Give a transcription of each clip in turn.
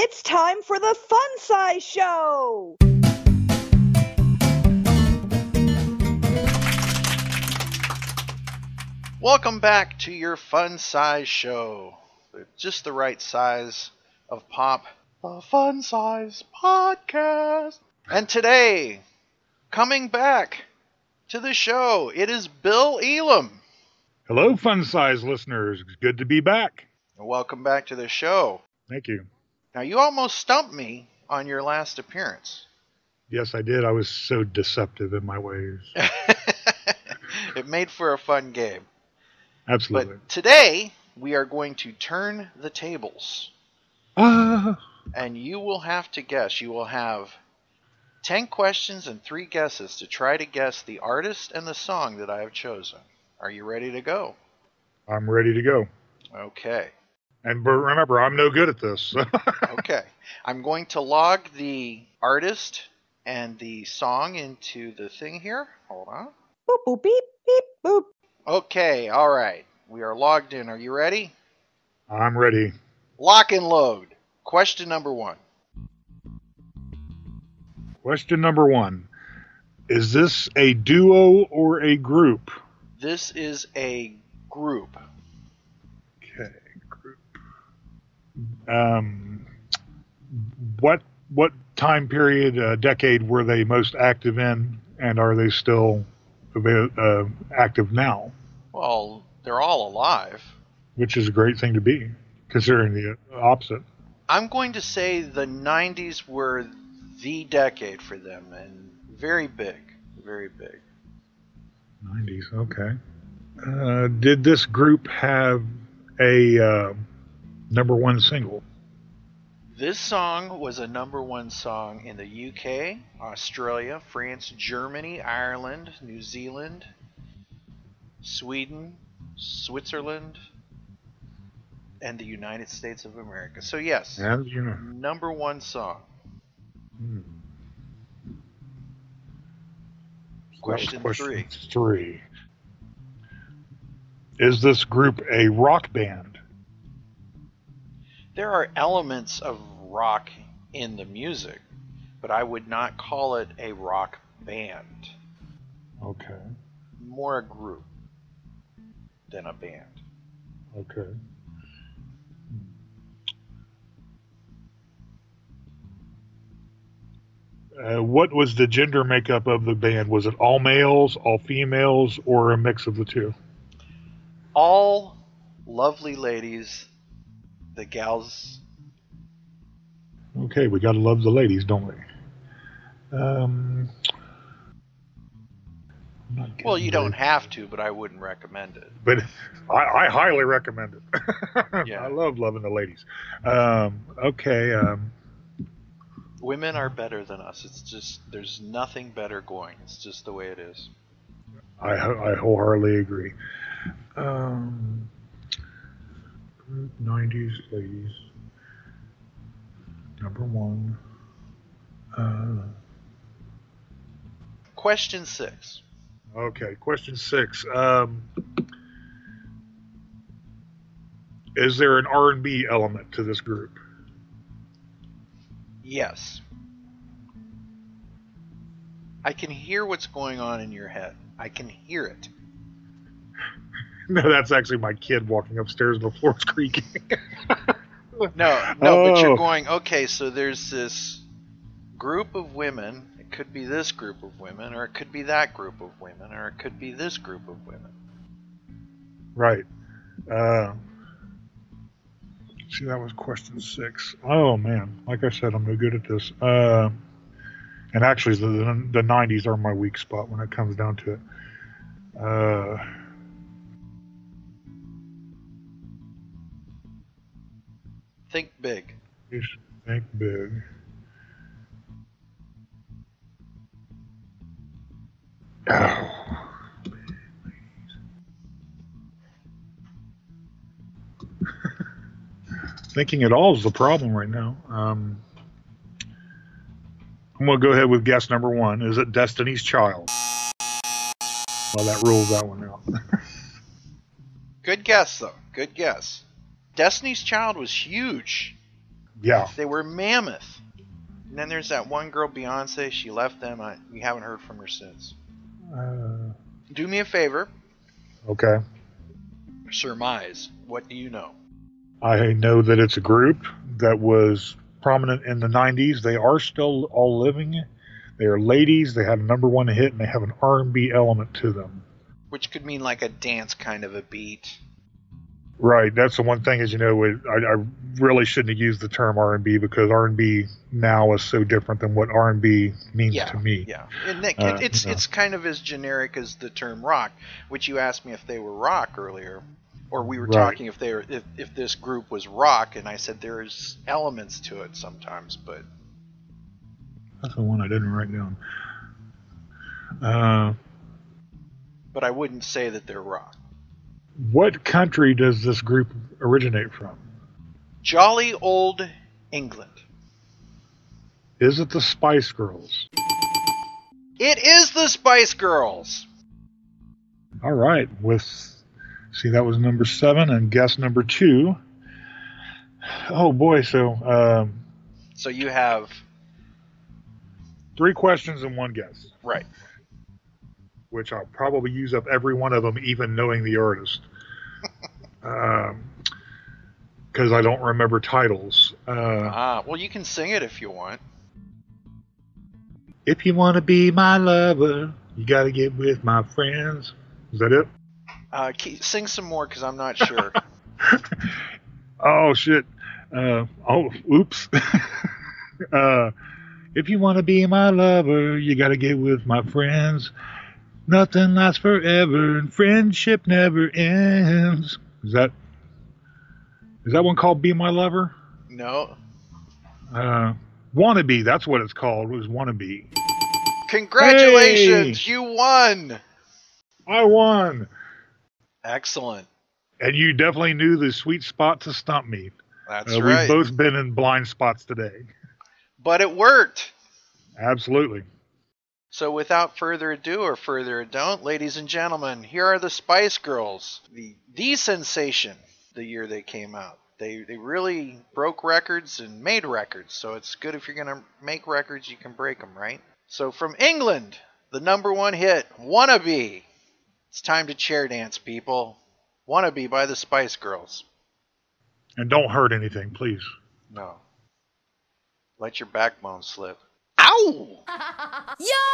It's time for the Fun Size Show! Welcome back to your Fun Size Show. Just the right size of pop. The Fun Size Podcast. And today, coming back to the show, it is Bill Elam. Hello, fun size listeners. It's good to be back. Welcome back to the show. Thank you. Now, you almost stumped me on your last appearance. Yes, I did. I was so deceptive in my ways. it made for a fun game. Absolutely. But today, we are going to turn the tables. Ah, And you will have to guess. You will have 10 questions and 3 guesses to try to guess the artist and the song that I have chosen. Are you ready to go? I'm ready to go. Okay. And remember, I'm no good at this. Okay. I'm going to log the artist and the song into the thing here. Hold on. Boop, boop, beep, beep, boop. Okay, all right. We are logged in. Are you ready? I'm ready. Lock and load. Question number one. Question number one Is this a duo or a group? This is a group. Okay, group. Um, what what time period, uh, decade were they most active in, and are they still avail- uh, active now? Well, they're all alive. Which is a great thing to be, considering the opposite. I'm going to say the 90s were the decade for them and very big. Very big. 90s, okay. Uh, did this group have a uh, number one single? This song was a number one song in the UK, Australia, France, Germany, Ireland, New Zealand, Sweden, Switzerland, and the United States of America. So, yes, And you know, number one song. hmm. Question three. three. Is this group a rock band? There are elements of rock in the music, but I would not call it a rock band. Okay, More a group than a band. okay. Uh, what was the gender makeup of the band? Was it all males, all females, or a mix of the two? All lovely ladies, the gals. Okay, we gotta love the ladies, don't we? Um, Well, you don't have to, but I wouldn't recommend it. but I, I highly recommend it. Yeah. I love loving the ladies. Um, okay, um, Women are better than us. It's just there's nothing better going. It's just the way it is. I, I wholeheartedly agree. Um, 90s ladies. Number one. Uh, Question six. Okay, question six. Um, is there an R and B element to this group? Yes. I can hear what's going on in your head. I can hear it. No, that's actually my kid walking upstairs and the floor's creaking. No, no, but you're Oh. going, okay, so there's this group of women. It could be this group of women, or it could be that group of women, or it could be this group of women. right. Uh, see, that was question six. Oh man, like I said, I'm no good at this. Uh, and actually, the, the the 90s are my weak spot when it comes down to it. Uh, Think big. you should think big. Oh. Thinking at all is the problem right now. Um, I'm going to go ahead with guess number one. Is it Destiny's Child? Well, that rules that one out. Good guess, though. Good guess. Destiny's Child was huge. Yeah. They were mammoth. And then there's that one girl, Beyonce. She left them. I, we haven't heard from her since. Uh, Do me a favor. okay. Surmise. What do you know? I know that it's a group that was prominent in the 90s. They are still all living. They are ladies. They had a number one hit, and they have an R&B element to them. Which could mean like a dance kind of a beat. Right. That's the one thing is, you know, it, I, I really shouldn't have used the term R&B because R&B now is so different than what R&B means Yeah, to me. Yeah, and Nick, Uh, it, it's no. it's kind of as generic as the term rock, which you asked me if they were rock earlier, or we were Right. talking if they were if, if this group was rock, and I said there's elements to it sometimes, but That's the one I didn't write down. Uh, but I wouldn't say that they're rock. What country does this group originate from? Jolly old England. Is it the Spice Girls? It is the Spice Girls. All right. With see, that was number seven, and guess number two. Oh boy! So um, So you have three questions and one guess, right. Which I'll probably use up every one of them, even knowing the artist, because I don't remember titles. Uh, Ah, well, you can sing it if you want. if you want to be my lover, you got to get with my friends. Is that it? Uh, ke- sing some more because I'm not sure. Oh shit. Uh, oh, oops. uh, if you want to be my lover, you got to get with my friends. Nothing lasts forever, and friendship never ends. Is that is that one called "Be My Lover"? no. Uh, "Wannabe." That's what it's called. It was "Wannabe." Congratulations, you won. I won, Excellent. and you definitely knew the sweet spot to stump me. That's Uh, right. We've both been in blind spots today. But it worked. Absolutely. So without further ado or further ado, ladies and gentlemen, here are the Spice Girls. The the sensation the year they came out. They they really broke records and made records. So it's good if you're going to make records, you can break them, right? So from England, the number one hit, Wannabe. It's time to chair dance, people. Wannabe by the Spice Girls. And don't hurt anything, please. No. Let your backbone slip. Ow! Yo,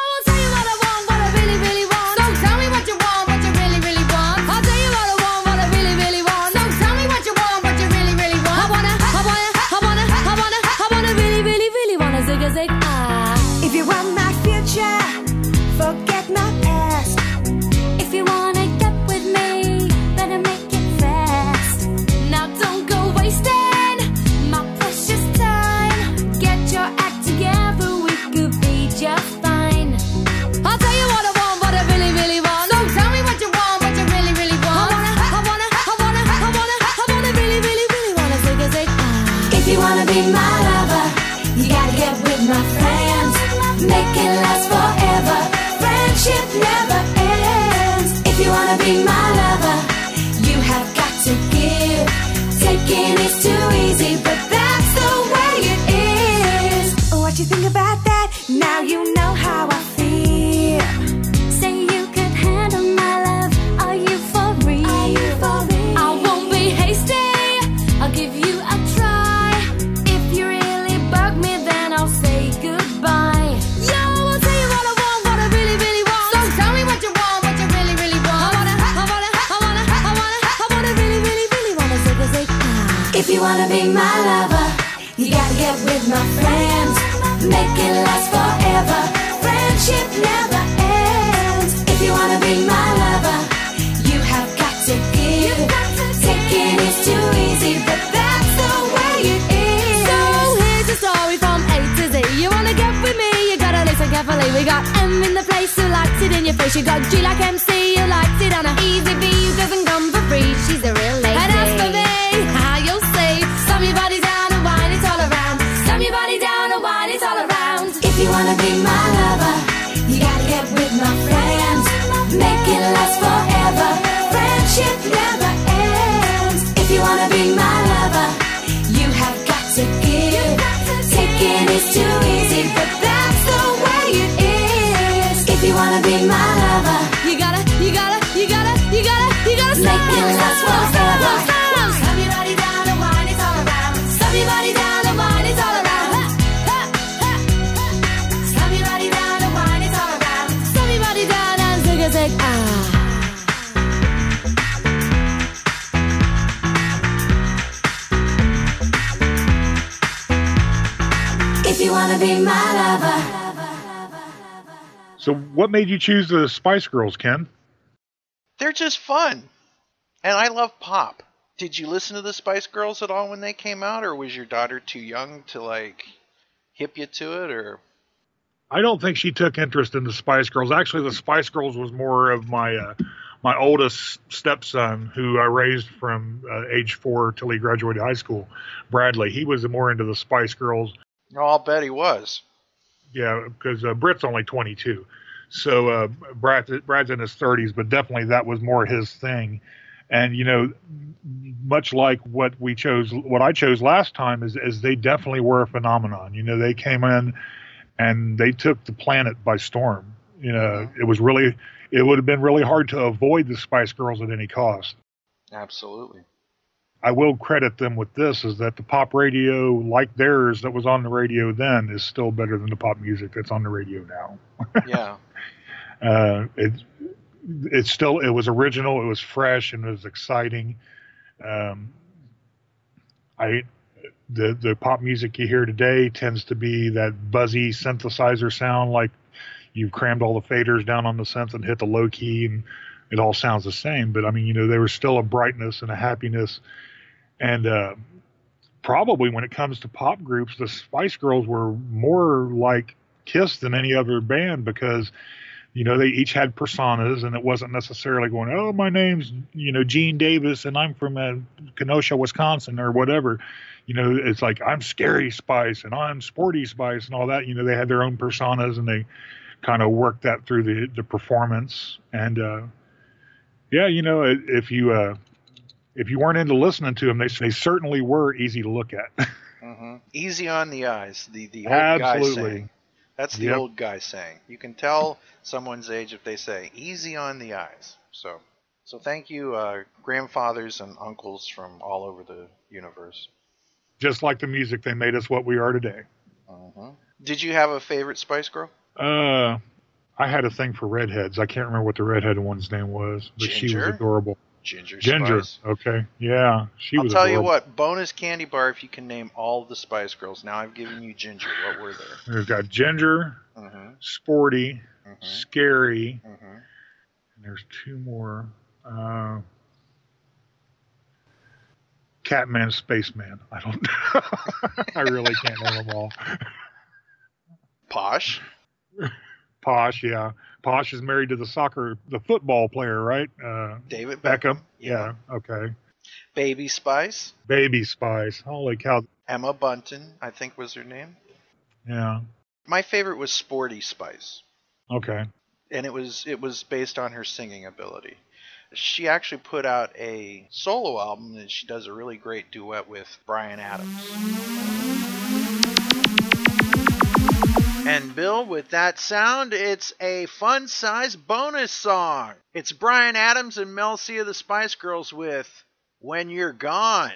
If you wanna be my lover, you gotta get with my friends. Make it last forever. Friendship never ends. If you wanna be my lover, you have got to give. Taking is too easy, but that's the way it is. So here's a story from A to Z. You wanna get with me? You gotta listen carefully. We got M in the place who likes it in your face. You got G like MC who likes it on a easy B who doesn't come for free. She's a real lady. You wanna be my lover. So, what made you choose the Spice Girls, Ken? They're just fun. And I love pop. Did you listen to the Spice Girls at all when they came out, or was your daughter too young to like hip you to it, or I don't think she took interest in the Spice Girls. Actually, the Spice Girls was more of my uh, my oldest stepson, who I raised from uh, age four till he graduated high school. Bradley, he was more into the Spice Girls. Oh, I'll bet he was. Yeah, because uh, Britt's only 22, so uh, Brad, Brad's in his 30s, but definitely that was more his thing. And you know, much like what we chose, what I chose last time is, is they definitely were a phenomenon. You know, they came in and they took the planet by storm. You know, it was really, it would have been really hard to avoid the Spice Girls at any cost. Absolutely. I will credit them with this is that the pop radio like theirs that was on the radio then is still better than the pop music that's on the radio now. Yeah. Uh, it it's still it was original, it was fresh, and it was exciting. Um, I the the pop music you hear today tends to be that buzzy synthesizer sound, like you've crammed all the faders down on the synth and hit the low key, and it all sounds the same. But I mean, you know, there was still a brightness and a happiness, and uh, probably when it comes to pop groups, the Spice Girls were more like Kiss than any other band because you know they each had personas and it wasn't necessarily going oh my name's you know gene davis and i'm from uh, kenosha wisconsin or whatever. You know it's like i'm scary spice and i'm sporty spice and all that. You know they had their own personas and they kind of worked that through the the performance. And uh yeah you know if you uh if you weren't into listening to them they, they certainly were easy to look at mm-hmm. Easy on the eyes. The the old guy Absolutely. saying. That's the Yep. old guy saying. You can tell someone's age if they say easy on the eyes. So so thank you, uh, grandfathers and uncles from all over the universe. just like the music they made us what we are today hmm Did you have a favorite Spice Girl? Uh, I had a thing for redheads. I can't remember what the redhead one's name was, but she was adorable. Ginger. Ginger. Spice. Okay. Yeah, she I'll was. tell you what. Bonus candy bar if you can name all the Spice Girls. Now I've given you Ginger. What were there? We've got Ginger, hmm Sporty, hmm Scary, hmm and there's two more. Uh, Catman, Spaceman. I don't. know. I really can't name them all. Posh. Posh, yeah. Posh is married to the soccer, the football player, right? Uh, David Beckham. Beckham. Yeah. Okay. Baby Spice. Baby Spice. Holy cow. Emma Bunton, I think was her name. Yeah. My favorite was Sporty Spice, Okay. and it was it was based on her singing ability. She actually put out a solo album and she does a really great duet with Brian Adams. And Bill, with that sound, it's a fun size bonus song. It's Brian Adams and Mel C of the Spice Girls with When You're Gone.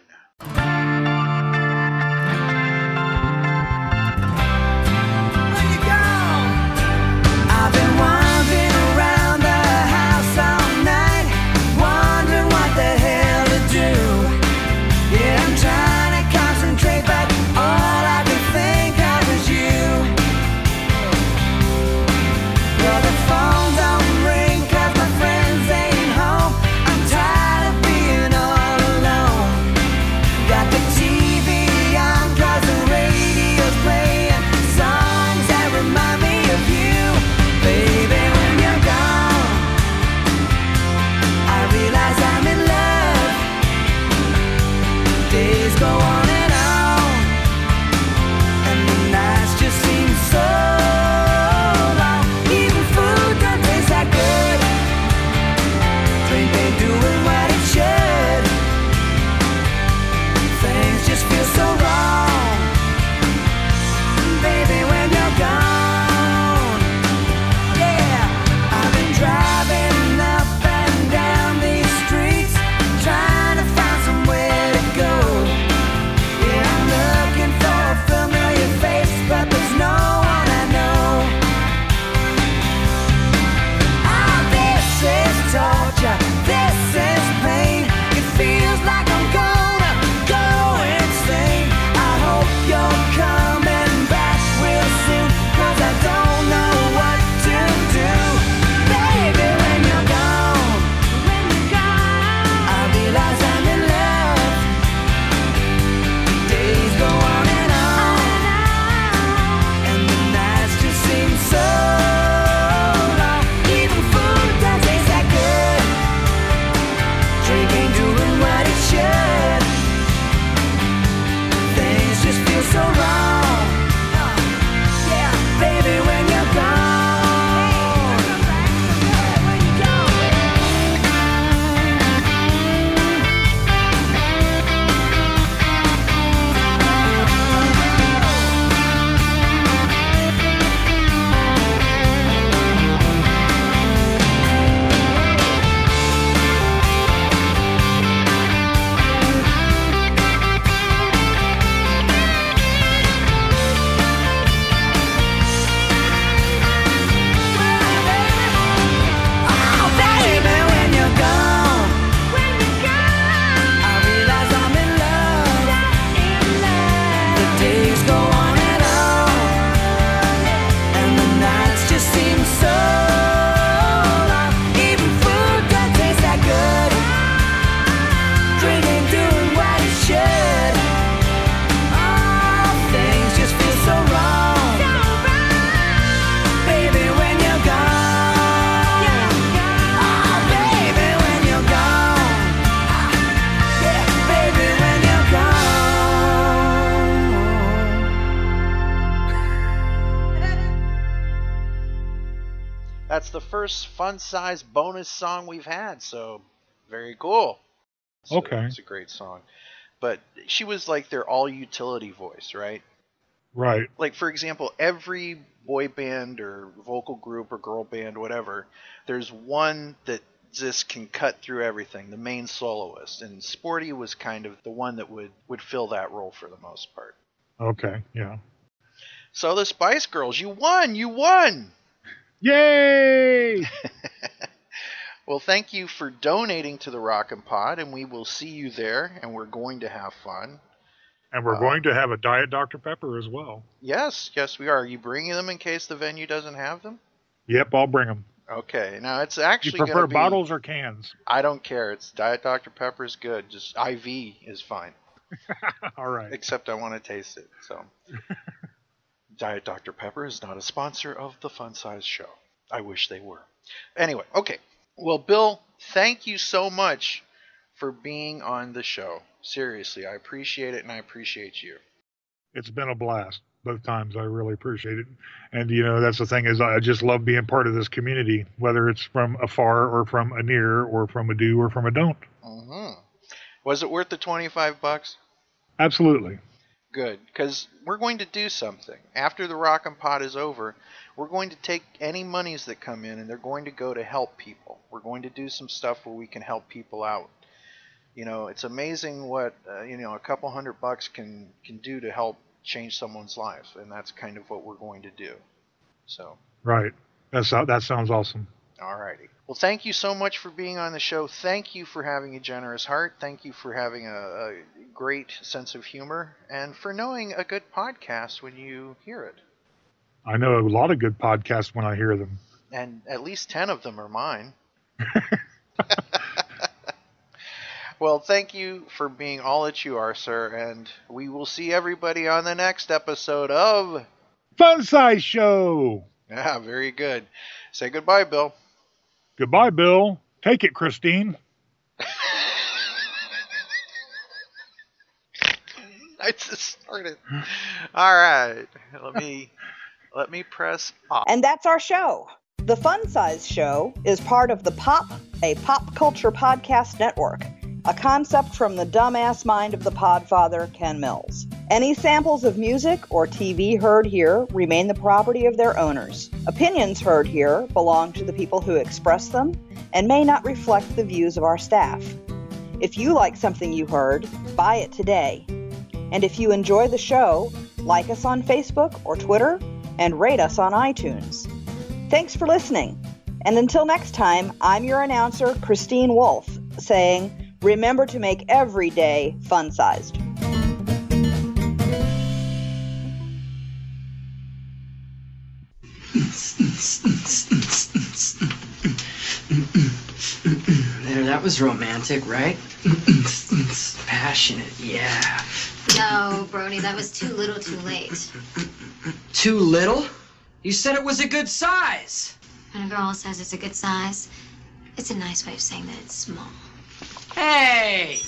First fun size bonus song we've had, so very cool. So Okay. It's a great song. But she was like their all utility voice, right? Right. Like for example, every boy band or vocal group or girl band, whatever, there's one that just can cut through everything, the main soloist. And Sporty was kind of the one that would, would fill that role for the most part. Okay. Yeah. So the Spice Girls, you won! You won! Yay! Well, thank you for donating to the Rockin' Pod, and we will see you there, and we're going to have fun. And we're Uh, going to have a Diet Dr. Pepper as well. Yes, yes, we are. Are you bringing them in case the venue doesn't have them? Yep, I'll bring them. Okay, now it's actually. You prefer be, bottles or cans? I don't care. It's Diet Dr Pepper is good. Just IV is fine. All right. Except I want to taste it. So, Diet Dr Pepper is not a sponsor of the Fun Size Show. I wish they were. Anyway, okay. Well, Bill, thank you so much for being on the show. Seriously, I appreciate it, and I appreciate you. It's been a blast both times. I really appreciate it. And you know, that's the thing is I just love being part of this community, whether it's from afar or from a near or from a do or from a don't. hmm Was it worth the twenty-five bucks? Absolutely. Good, because we're going to do something. After the rock and Pot is over, we're going to take any monies that come in and they're going to go to help people. We're going to do some stuff where we can help people out. You know, it's amazing what uh, you know a couple hundred bucks can can do to help change someone's life, and that's kind of what we're going to do. So, Right. That's that sounds awesome. Alrighty. Well, thank you so much for being on the show. Thank you for having a generous heart. Thank you for having a, a great sense of humor, and for knowing a good podcast when you hear it. I know a lot of good podcasts when I hear them. and at least 10 of them are mine. well, thank you for being all that you are, sir, and we will see everybody on the next episode of. Fun size show. Yeah, very good. Say goodbye, Bill. Goodbye, Bill. Take it, Christine. I just started. All right, let me let me press off. And that's our show. The Fun Size Show is part of the Pop, a pop culture podcast network, a concept from the dumbass mind of the podfather, Ken Mills. Any samples of music or TV heard here remain the property of their owners. Opinions heard here belong to the people who express them and may not reflect the views of our staff. If you like something you heard, buy it today. And if you enjoy the show, like us on Facebook or Twitter and rate us on iTunes. Thanks for listening. And until next time, I'm your announcer, Christine Wolf, saying, remember to make every day fun sized. There, that was romantic, right? Passionate, yeah. No, Brody, that was too little too late. Too little? You said it was a good size. When a girl says it's a good size, it's a nice way of saying that it's small. Hey!